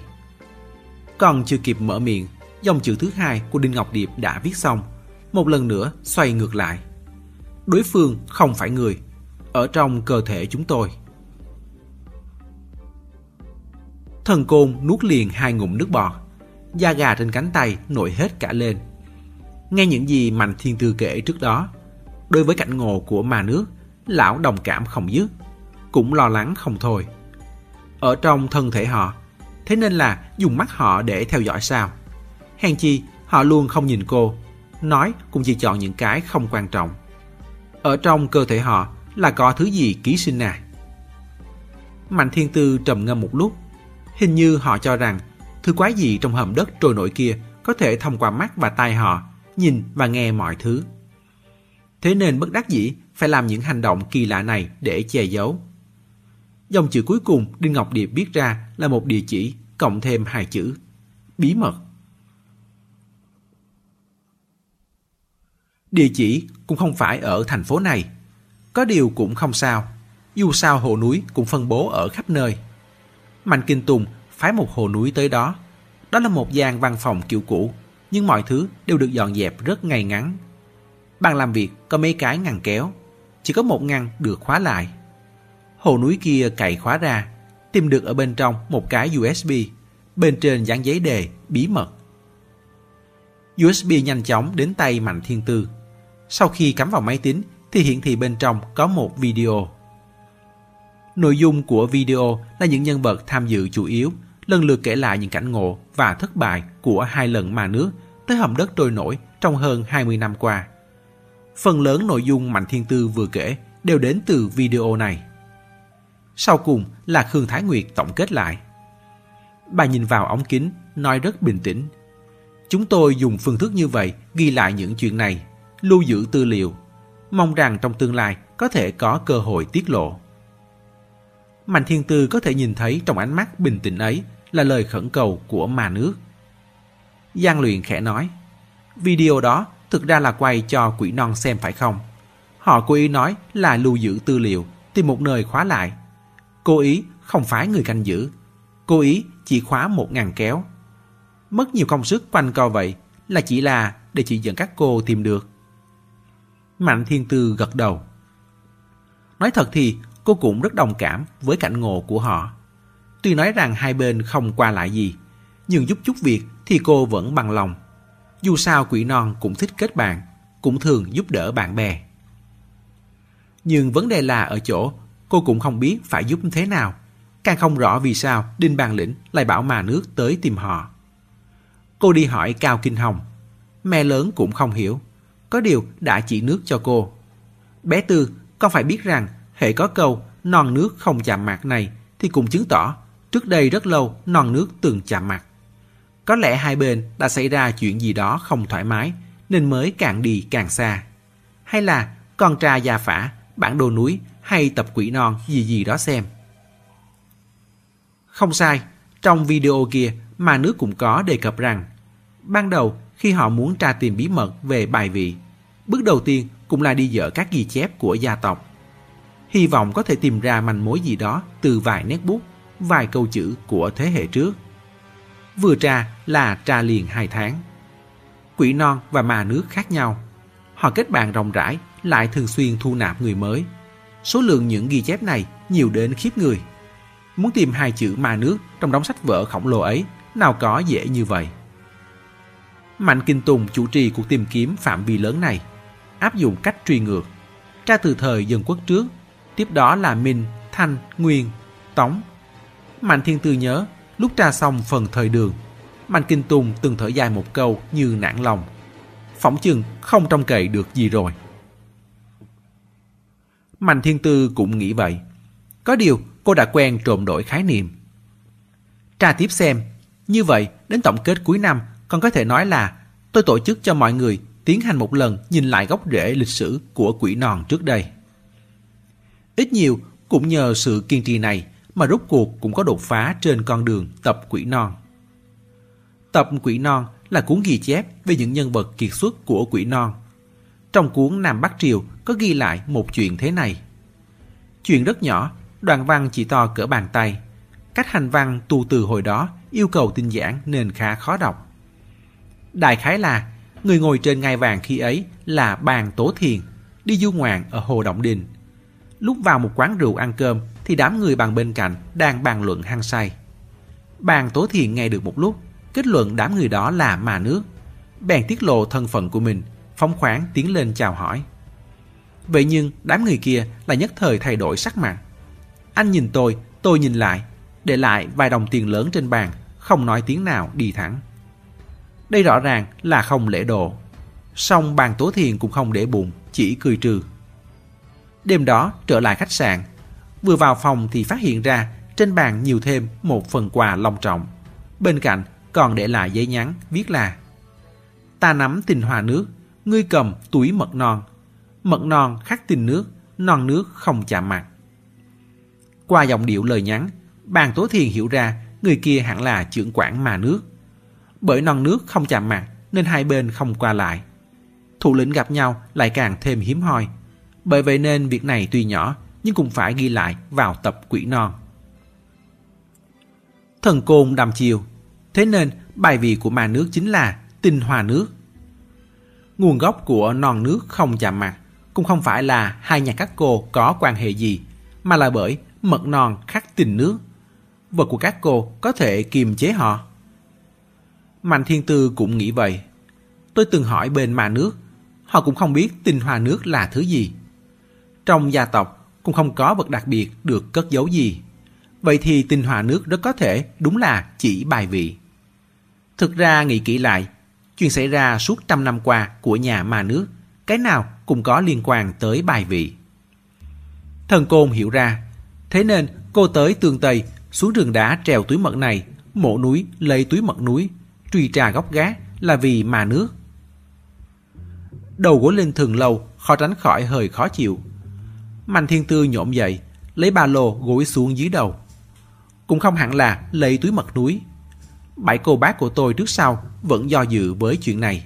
[SPEAKER 1] Còn chưa kịp mở miệng, dòng chữ thứ hai của Đinh Ngọc Điệp đã viết xong, một lần nữa xoay ngược lại. Đối phương không phải người, ở trong cơ thể chúng tôi. Thần côn nuốt liền hai ngụm nước bọt, da gà trên cánh tay nổi hết cả lên. Nghe những gì Mạnh Thiên Tư kể trước đó, đối với cảnh ngộ của ma nước, lão đồng cảm không dứt, cũng lo lắng không thôi. Ở trong thân thể họ, thế nên là dùng mắt họ để theo dõi sao. Hèn chi, họ luôn không nhìn cô, nói cũng chỉ chọn những cái không quan trọng. Ở trong cơ thể họ là có thứ gì ký sinh à? Mạnh Thiên Tư trầm ngâm một lúc, hình như họ cho rằng thứ quái gì trong hầm đất trôi nổi kia có thể thông qua mắt và tai họ, nhìn và nghe mọi thứ. Thế nên bất đắc dĩ phải làm những hành động kỳ lạ này để che giấu. Dòng chữ cuối cùng Đinh Ngọc Điệp viết ra là một địa chỉ cộng thêm hai chữ bí mật. Địa chỉ cũng không phải ở thành phố này. Có điều cũng không sao. Dù sao hồ núi cũng phân bố ở khắp nơi. Mạnh Kinh Tùng phái một hồ núi tới đó. Đó là một gian văn phòng kiểu cũ, nhưng mọi thứ đều được dọn dẹp rất ngay ngắn. Bàn làm việc có mấy cái ngăn kéo, chỉ có một ngăn được khóa lại. Hồ núi kia cày khóa ra, tìm được ở bên trong một cái USB, bên trên dán giấy đề bí mật. USB nhanh chóng đến tay Mạnh Thiên Tư. Sau khi cắm vào máy tính thì hiển thị bên trong có một video. Nội dung của video là những nhân vật tham dự chủ yếu, lần lượt kể lại những cảnh ngộ và thất bại của hai lần mà nước tới hầm đất trôi nổi trong hơn 20 năm qua. Phần lớn nội dung Mạnh Thiên Tư vừa kể đều đến từ video này. Sau cùng là Khương Thái Nguyệt tổng kết lại. Bà nhìn vào ống kính, nói rất bình tĩnh. Chúng tôi dùng phương thức như vậy ghi lại những chuyện này, lưu giữ tư liệu, mong rằng trong tương lai có thể có cơ hội tiết lộ. Mạnh Thiên Tư có thể nhìn thấy trong ánh mắt bình tĩnh ấy là lời khẩn cầu của mà nước. Giang luyện khẽ nói, video đó thực ra là quay cho quỷ non xem phải không? Họ cố ý nói là lưu giữ tư liệu, tìm một nơi khóa lại. Cố ý không phải người canh giữ. Cố ý chỉ khóa một ngàn kéo. Mất nhiều công sức quanh co vậy là chỉ là để chỉ dẫn các cô tìm được. Mạnh Thiên Tư gật đầu. Nói thật thì cô cũng rất đồng cảm với cảnh ngộ của họ. Tuy nói rằng hai bên không qua lại gì, nhưng giúp chút việc thì cô vẫn bằng lòng. Dù sao quỷ non cũng thích kết bạn, cũng thường giúp đỡ bạn bè. Nhưng vấn đề là ở chỗ cô cũng không biết phải giúp thế nào. Càng không rõ vì sao Đinh Bàn Lĩnh lại bảo mà nước tới tìm họ. Cô đi hỏi Cao Kinh Hồng. Mẹ lớn cũng không hiểu. Có điều đã chỉ nước cho cô. Bé Tư, con phải biết rằng hệ có câu non nước không chạm mặt này thì cũng chứng tỏ trước đây rất lâu non nước từng chạm mặt. Có lẽ hai bên đã xảy ra chuyện gì đó không thoải mái nên mới càng đi càng xa. Hay là con tra gia phả, bản đồ núi hay tập quỷ non gì gì đó xem. Không sai, trong video kia mà nước cũng có đề cập rằng ban đầu khi họ muốn tra tìm bí mật về bài vị, bước đầu tiên cũng là đi dỡ các ghi chép của gia tộc. Hy vọng có thể tìm ra manh mối gì đó từ vài nét bút, vài câu chữ của thế hệ trước. Vừa tra là tra liền hai tháng. Quỷ non và ma nước khác nhau. Họ kết bạn rộng rãi, lại thường xuyên thu nạp người mới. Số lượng những ghi chép này nhiều đến khiếp người. Muốn tìm hai chữ ma nước trong đống sách vở khổng lồ ấy, nào có dễ như vậy. Mạnh Kinh Tùng chủ trì cuộc tìm kiếm phạm vi lớn này, áp dụng cách truy ngược, tra từ thời dân quốc trước, tiếp đó là Minh, Thanh, Nguyên, Tống. Mạnh Thiên Tư nhớ, lúc tra xong phần thời đường, Mạnh Kinh Tùng từng thở dài một câu như nản lòng. Phỏng chừng không trông cậy được gì rồi. Mạnh Thiên Tư cũng nghĩ vậy. Có điều, cô đã quen trộm đổi khái niệm. Tra tiếp xem, như vậy đến tổng kết cuối năm còn có thể nói là tôi tổ chức cho mọi người tiến hành một lần nhìn lại gốc rễ lịch sử của quỷ non trước đây. Ít nhiều cũng nhờ sự kiên trì này mà rốt cuộc cũng có đột phá trên con đường tập quỷ non. Tập quỷ non là cuốn ghi chép về những nhân vật kiệt xuất của quỷ non. Trong cuốn Nam Bắc Triều có ghi lại một chuyện thế này. Chuyện rất nhỏ, đoạn văn chỉ to cỡ bàn tay. Cách hành văn tu từ hồi đó yêu cầu tinh giản nên khá khó đọc. Đại khái là người ngồi trên ngai vàng khi ấy là bàn tố thiền, đi du ngoạn ở Hồ Động Đình. Lúc vào một quán rượu ăn cơm thì đám người bàn bên cạnh đang bàn luận hăng say. Bàn tố thiền nghe được một lúc, kết luận đám người đó là mà nước. Bèn tiết lộ thân phận của mình, phóng khoáng tiến lên chào hỏi. Vậy nhưng đám người kia là nhất thời thay đổi sắc mặt. Anh nhìn tôi, tôi nhìn lại, để lại vài đồng tiền lớn trên bàn, không nói tiếng nào đi thẳng. Đây rõ ràng là không lễ độ. Song bàn tố thiền cũng không để bụng, chỉ cười trừ. Đêm đó trở lại khách sạn, vừa vào phòng thì phát hiện ra trên bàn nhiều thêm một phần quà long trọng. Bên cạnh còn để lại giấy nhắn viết là Ta nắm tình hòa nước, ngươi cầm túi mật non. Mật non khắc tình nước, non nước không chạm mặt. Qua giọng điệu lời nhắn, bàn tố thiền hiểu ra người kia hẳn là trưởng quản mà nước. Bởi non nước không chạm mặt nên hai bên không qua lại. Thủ lĩnh gặp nhau lại càng thêm hiếm hoi. Bởi vậy nên việc này tuy nhỏ nhưng cũng phải ghi lại vào tập quỷ non. Thần côn đầm chiều. Thế nên bài vị của mà nước chính là tinh hòa nước. Nguồn gốc của non nước không chạm mặt cũng không phải là hai nhà các cô có quan hệ gì, mà là bởi mật non khắc tình nước. Vật của các cô có thể kiềm chế họ. Mạnh Thiên Tư cũng nghĩ vậy. Tôi từng hỏi bên mà nước, họ cũng không biết tinh hoa nước là thứ gì. Trong gia tộc cũng không có vật đặc biệt được cất giấu gì. Vậy thì tinh hoa nước rất có thể đúng là chỉ bài vị. Thực ra nghĩ kỹ lại, chuyện xảy ra suốt trăm năm qua của nhà mà nước, cái nào cũng có liên quan tới bài vị. Thần Côn hiểu ra, thế nên cô tới tương Tây xuống rừng đá trèo túi mật này, mộ núi lấy túi mật núi, truy trà góc gác là vì mà nước. Đầu gối lên thường lâu, khó tránh khỏi hơi khó chịu. Mạnh thiên tư nhộm dậy, lấy ba lô gối xuống dưới đầu. Cũng không hẳn là lấy túi mật núi. Bảy cô bác của tôi trước sau vẫn do dự với chuyện này.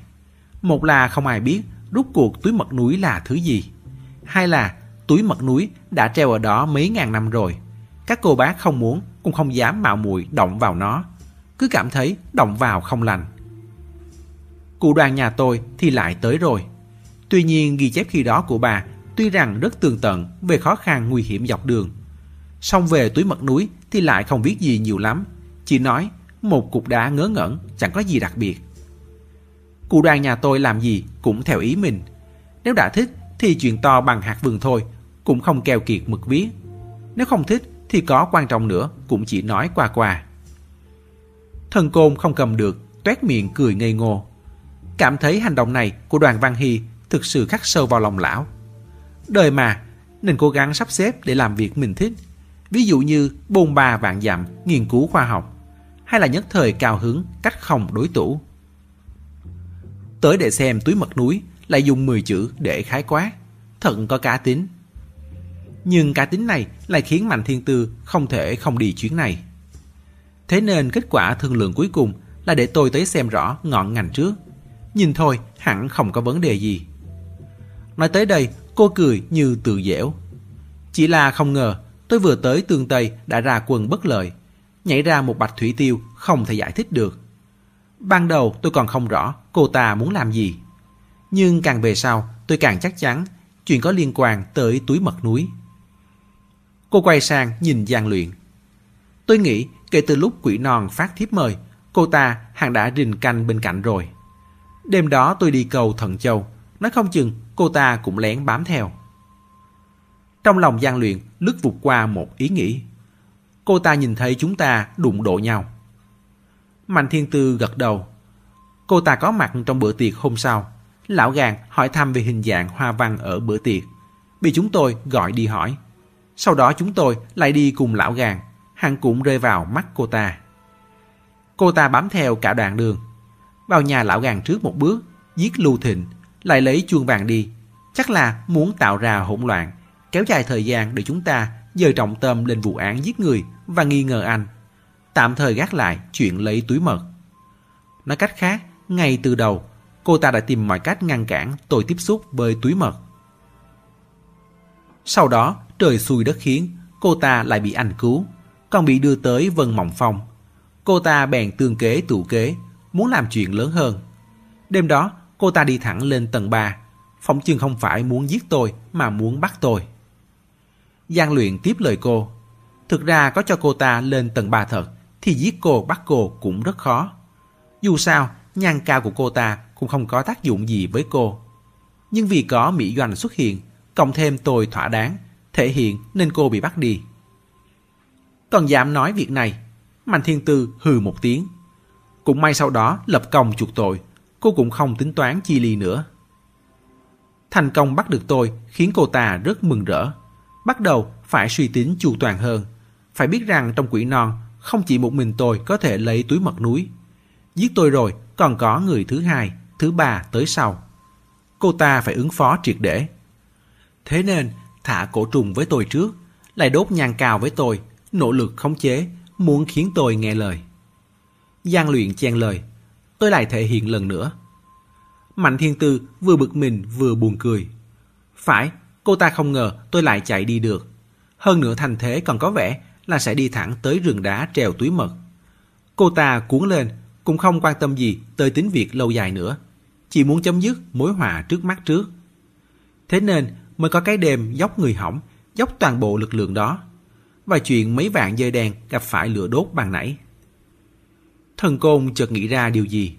[SPEAKER 1] Một là không ai biết rút cuộc túi mật núi là thứ gì. hay là túi mật núi đã treo ở đó mấy ngàn năm rồi. Các cô bác không muốn cũng không dám mạo muội động vào nó. Cứ cảm thấy động vào không lành. Cụ đoàn nhà tôi thì lại tới rồi. Tuy nhiên ghi chép khi đó của bà tuy rằng rất tường tận về khó khăn nguy hiểm dọc đường. Xong về túi mật núi thì lại không viết gì nhiều lắm. Chỉ nói một cục đá ngớ ngẩn chẳng có gì đặc biệt. Cụ đoàn nhà tôi làm gì cũng theo ý mình. Nếu đã thích thì chuyện to bằng hạt vừng thôi, cũng không keo kiệt mực viết. Nếu không thích thì có quan trọng nữa cũng chỉ nói qua qua. Thần côn không cầm được, toét miệng cười ngây ngô. Cảm thấy hành động này của đoàn Văn Hy thực sự khắc sâu vào lòng lão. Đời mà, nên cố gắng sắp xếp để làm việc mình thích. Ví dụ như bôn ba vạn dặm, nghiên cứu khoa học. hay là nhất thời cao hứng cách không đối tủ. Tới để xem túi mật núi lại dùng 10 chữ để khái quát, thật có cá tính. Nhưng cá tính này lại khiến Mạnh Thiên Tư không thể không đi chuyến này. Thế nên kết quả thương lượng cuối cùng là để tôi tới xem rõ ngọn ngành trước. Nhìn thôi, hẳn không có vấn đề gì. Nói tới đây, cô cười như tự dẻo. Chỉ là không ngờ, tôi vừa tới tương Tây đã ra quần bất lợi. Nhảy ra một bạch thủy tiêu không thể giải thích được. Ban đầu tôi còn không rõ cô ta muốn làm gì. Nhưng càng về sau, tôi càng chắc chắn chuyện có liên quan tới túi mật núi. Cô quay sang nhìn Giang Luyện. Tôi nghĩ kể từ lúc quỷ non phát thiếp mời, cô ta hẳn đã rình canh bên cạnh rồi. Đêm đó tôi đi cầu Thần Châu, nói không chừng cô ta cũng lén bám theo. Trong lòng Giang Luyện lướt vụt qua một ý nghĩ. Cô ta nhìn thấy chúng ta đụng độ nhau. Mạnh Thiên Tư gật đầu. Cô ta có mặt trong bữa tiệc hôm sau. Lão gàng hỏi thăm về hình dạng hoa văn ở bữa tiệc. Bị chúng tôi gọi đi hỏi. Sau đó chúng tôi lại đi cùng lão gàng. Hắn cũng rơi vào mắt cô ta. Cô ta bám theo cả đoạn đường. Vào nhà lão gàng trước một bước, giết Lưu Thịnh, lại lấy chuông vàng đi. Chắc là muốn tạo ra hỗn loạn, kéo dài thời gian để chúng ta dời trọng tâm lên vụ án giết người và nghi ngờ anh. Tạm thời gác lại chuyện lấy túi mật. Nói cách khác, ngay từ đầu, cô ta đã tìm mọi cách ngăn cản tôi tiếp xúc với túi mật. Sau đó, trời xui đất khiến, cô ta lại bị anh cứu, còn bị đưa tới Vân Mộng Phong. Cô ta bèn tương kế tụ kế, muốn làm chuyện lớn hơn. Đêm đó, cô ta đi thẳng lên tầng 3, phỏng chừng không phải muốn giết tôi mà muốn bắt tôi. Giang luyện tiếp lời cô. Thực ra có cho cô ta lên tầng 3 thật, thì giết cô bắt cô cũng rất khó. Dù sao, nhan cao của cô ta cũng không có tác dụng gì với cô. Nhưng vì có Mỹ Doanh xuất hiện, cộng thêm tôi thỏa đáng, thể hiện nên cô bị bắt đi. Còn dám nói việc này, Mạnh Thiên Tư hừ một tiếng. Cũng may sau đó lập công chuộc tội, cô cũng không tính toán chi ly nữa. Thành công bắt được tôi khiến cô ta rất mừng rỡ. Bắt đầu phải suy tính chu toàn hơn. Phải biết rằng trong quỷ non không chỉ một mình tôi có thể lấy túi mật núi. Giết tôi rồi còn có người thứ hai, thứ ba tới sau. Cô ta phải ứng phó triệt để. Thế nên thả cổ trùng với tôi trước, lại đốt nhang cao với tôi, nỗ lực khống chế, muốn khiến tôi nghe lời. Giang luyện chen lời, tôi lại thể hiện lần nữa. Mạnh thiên tư vừa bực mình vừa buồn cười. Phải, cô ta không ngờ tôi lại chạy đi được. Hơn nữa thành thế còn có vẻ là sẽ đi thẳng tới rừng đá trèo túi mật. Cô ta cuốn lên, cũng không quan tâm gì tới tính việc lâu dài nữa. Chỉ muốn chấm dứt mối họa trước mắt trước. Thế nên mới có cái đêm dốc người hỏng, dốc toàn bộ lực lượng đó. Và chuyện mấy vạn dây đèn gặp phải lửa đốt bằng nãy. Thần côn chợt nghĩ ra điều gì.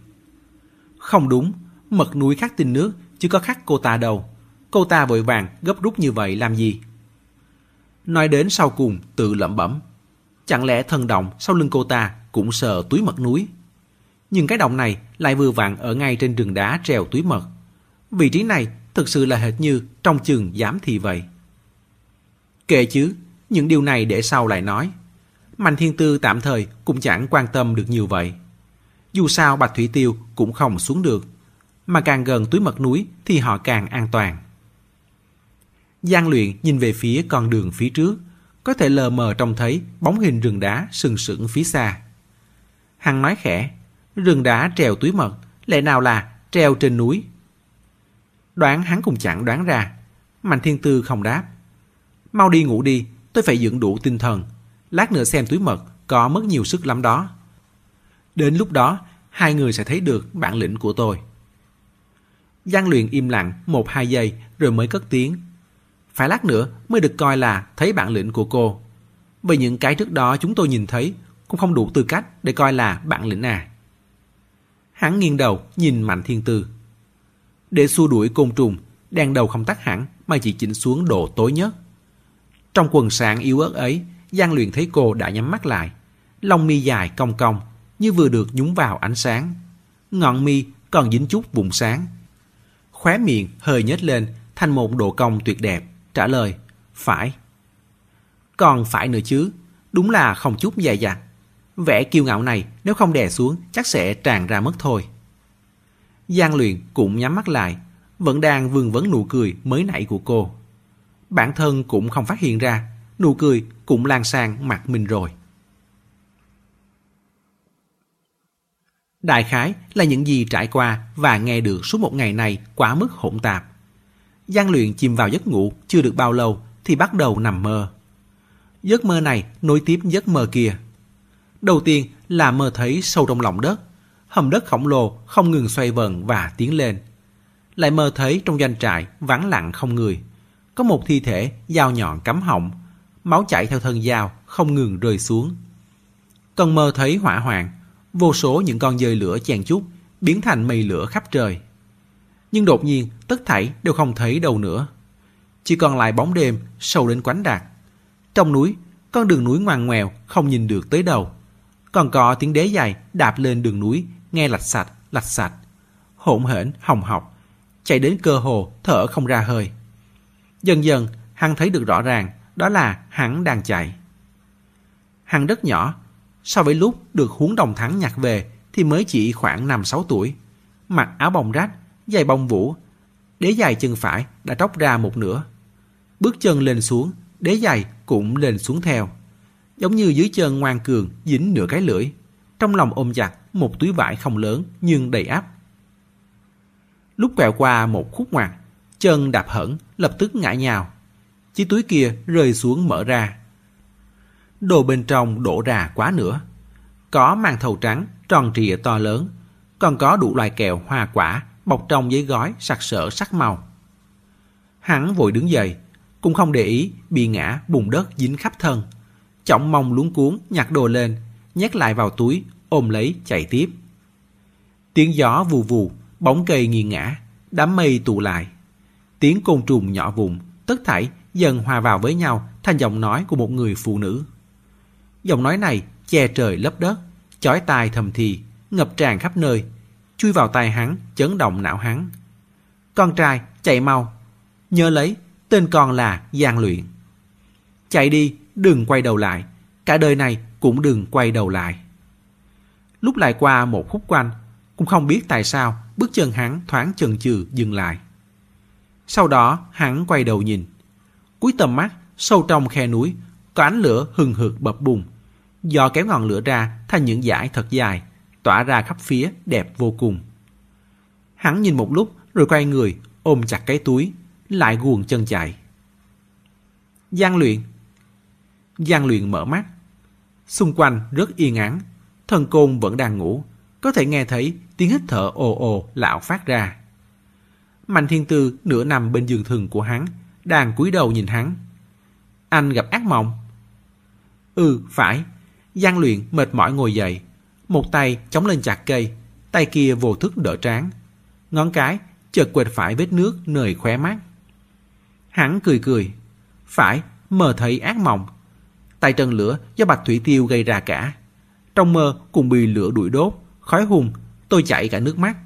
[SPEAKER 1] Không đúng, mật núi khắc tinh nước chứ có khắc cô ta đâu. Cô ta vội vàng gấp rút như vậy làm gì? Nói đến sau cùng tự lẩm bẩm. Chẳng lẽ thần động sau lưng cô ta cũng sờ túi mật núi? Nhưng cái động này lại vừa vặn ở ngay trên rừng đá treo túi mật. Vị trí này thực sự là hệt như trong chừng giám thị vậy. Kệ chứ, những điều này để sau lại nói. Mạnh Thiên Tư tạm thời cũng chẳng quan tâm được nhiều vậy. Dù sao Bạch Thủy Tiêu cũng không xuống được, mà càng gần túi mật núi thì họ càng an toàn. Giang luyện nhìn về phía con đường phía trước, có thể lờ mờ trông thấy bóng hình rừng đá sừng sững phía xa. Hằng nói khẽ, rừng đá treo túi mật, lẽ nào là treo trên núi? Đoán hắn cũng chẳng đoán ra. Mạnh thiên tư không đáp. Mau đi ngủ đi, tôi phải dưỡng đủ tinh thần. Lát nữa xem túi mật có mất nhiều sức lắm đó. Đến lúc đó, hai người sẽ thấy được bản lĩnh của tôi. Giang luyện im lặng một hai giây rồi mới cất tiếng. Phải lát nữa mới được coi là thấy bản lĩnh của cô. Vì những cái trước đó chúng tôi nhìn thấy cũng không đủ tư cách để coi là bản lĩnh à. Hắn nghiêng đầu nhìn Mạnh Thiên Tư. Để xua đuổi côn trùng, đèn đầu không tắt hẳn mà chỉ chỉnh xuống độ tối nhất. Trong quần sáng yếu ớt ấy, Giang Luyện thấy cô đã nhắm mắt lại. Lông mi dài cong cong, như vừa được nhúng vào ánh sáng. Ngọn mi còn dính chút vùng sáng. Khóe miệng hơi nhếch lên thành một độ cong tuyệt đẹp, trả lời, phải. Còn phải nữa chứ, đúng là không chút dài dặt. vẻ kiêu ngạo này nếu không đè xuống chắc sẽ tràn ra mất thôi. Giang luyện cũng nhắm mắt lại, vẫn đang vương vấn nụ cười mới nãy của cô. Bản thân cũng không phát hiện ra, nụ cười cũng lan sang mặt mình rồi. Đại khái là những gì trải qua và nghe được suốt một ngày này quá mức hỗn tạp. Giang luyện chìm vào giấc ngủ chưa được bao lâu thì bắt đầu nằm mơ. Giấc mơ này nối tiếp giấc mơ kia. Đầu tiên là mơ thấy sâu trong lòng đất, hầm đất khổng lồ không ngừng xoay vần và tiến lên. Lại mơ thấy trong doanh trại vắng lặng không người. Có một thi thể dao nhọn cắm họng, máu chảy theo thân dao không ngừng rơi xuống. Còn mơ thấy hỏa hoạn, vô số những con dơi lửa chèn chút biến thành mây lửa khắp trời. Nhưng đột nhiên tất thảy đều không thấy đâu nữa. Chỉ còn lại bóng đêm sâu đến quánh đạt. Trong núi, con đường núi ngoằn ngoèo không nhìn được tới đầu. Còn có tiếng đế dài đạp lên đường núi nghe lạch sạch, lạch sạch. Hỗn hển, hồng học, chạy đến cơ hồ thở không ra hơi. Dần dần, hắn thấy được rõ ràng đó là hắn đang chạy. Hắn rất nhỏ, so với lúc được huống đồng thắng nhặt về thì mới chỉ khoảng 5-6 tuổi. Mặc áo bông rách, giày bông vũ, đế dài chân phải đã tróc ra một nửa. Bước chân lên xuống, đế dài cũng lên xuống theo. Giống như dưới chân ngoan cường dính nửa cái lưỡi. Trong lòng ôm chặt một túi vải không lớn nhưng đầy áp. Lúc quẹo qua một khúc ngoặt, chân đạp hẳn lập tức ngã nhào. Chiếc túi kia rơi xuống mở ra. Đồ bên trong đổ ra quá nữa. Có màn thầu trắng, tròn trịa to lớn, còn có đủ loại kẹo hoa quả bọc trong giấy gói sặc sỡ sắc màu. Hắn vội đứng dậy, cũng không để ý bị ngã bùn đất dính khắp thân. Trọng mong luống cuốn nhặt đồ lên, nhét lại vào túi, ôm lấy chạy tiếp. Tiếng gió vù vù, bóng cây nghiêng ngã, đám mây tụ lại. Tiếng côn trùng nhỏ vùng, tất thảy dần hòa vào với nhau thành giọng nói của một người phụ nữ. Giọng nói này che trời lấp đất, chói tai thầm thì, ngập tràn khắp nơi, chui vào tai hắn, chấn động não hắn. Con trai, chạy mau. Nhớ lấy, tên con là Giang Luyện. Chạy đi, đừng quay đầu lại. Cả đời này cũng đừng quay đầu lại. Lúc lại qua một khúc quanh, cũng không biết tại sao bước chân hắn thoáng chần chừ dừng lại. Sau đó hắn quay đầu nhìn. Cuối tầm mắt, sâu trong khe núi, có ánh lửa hừng hực bập bùng. Do kéo ngọn lửa ra thành những dải thật dài, tỏa ra khắp phía đẹp vô cùng. Hắn nhìn một lúc rồi quay người, ôm chặt cái túi, lại guồng chân chạy. Giang luyện Giang luyện mở mắt. Xung quanh rất yên ắng, thần côn vẫn đang ngủ, có thể nghe thấy tiếng hít thở ồ ồ lão phát ra. Mạnh thiên tư nửa nằm bên giường thường của hắn, đang cúi đầu nhìn hắn. Anh gặp ác mộng. Ừ, phải. Giang luyện mệt mỏi ngồi dậy, một tay chống lên chặt cây, tay kia vô thức đỡ trán. Ngón cái chợt quệt phải vết nước nơi khóe mắt. Hắn cười cười. Phải, mơ thấy ác mộng. Tay trần lửa do bạch thủy tiêu gây ra cả. Trong mơ cùng bị lửa đuổi đốt, khói hùng, tôi chảy cả nước mắt.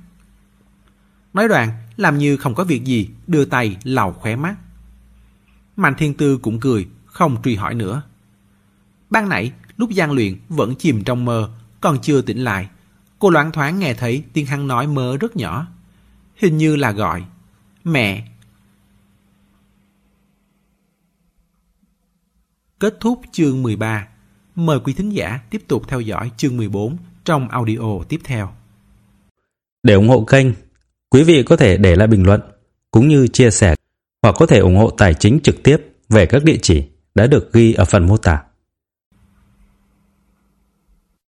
[SPEAKER 1] Nói đoạn, làm như không có việc gì, đưa tay lau khóe mắt. Mạnh thiên tư cũng cười, không truy hỏi nữa. Ban nãy, lúc gian luyện vẫn chìm trong mơ, còn chưa tỉnh lại. Cô loáng thoáng nghe thấy tiếng hắn nói mơ rất nhỏ. Hình như là gọi. Mẹ. Kết thúc chương 13. Mời quý thính giả tiếp tục theo dõi chương 14 trong audio tiếp theo.
[SPEAKER 2] Để ủng hộ kênh, quý vị có thể để lại bình luận cũng như chia sẻ hoặc có thể ủng hộ tài chính trực tiếp về các địa chỉ đã được ghi ở phần mô tả.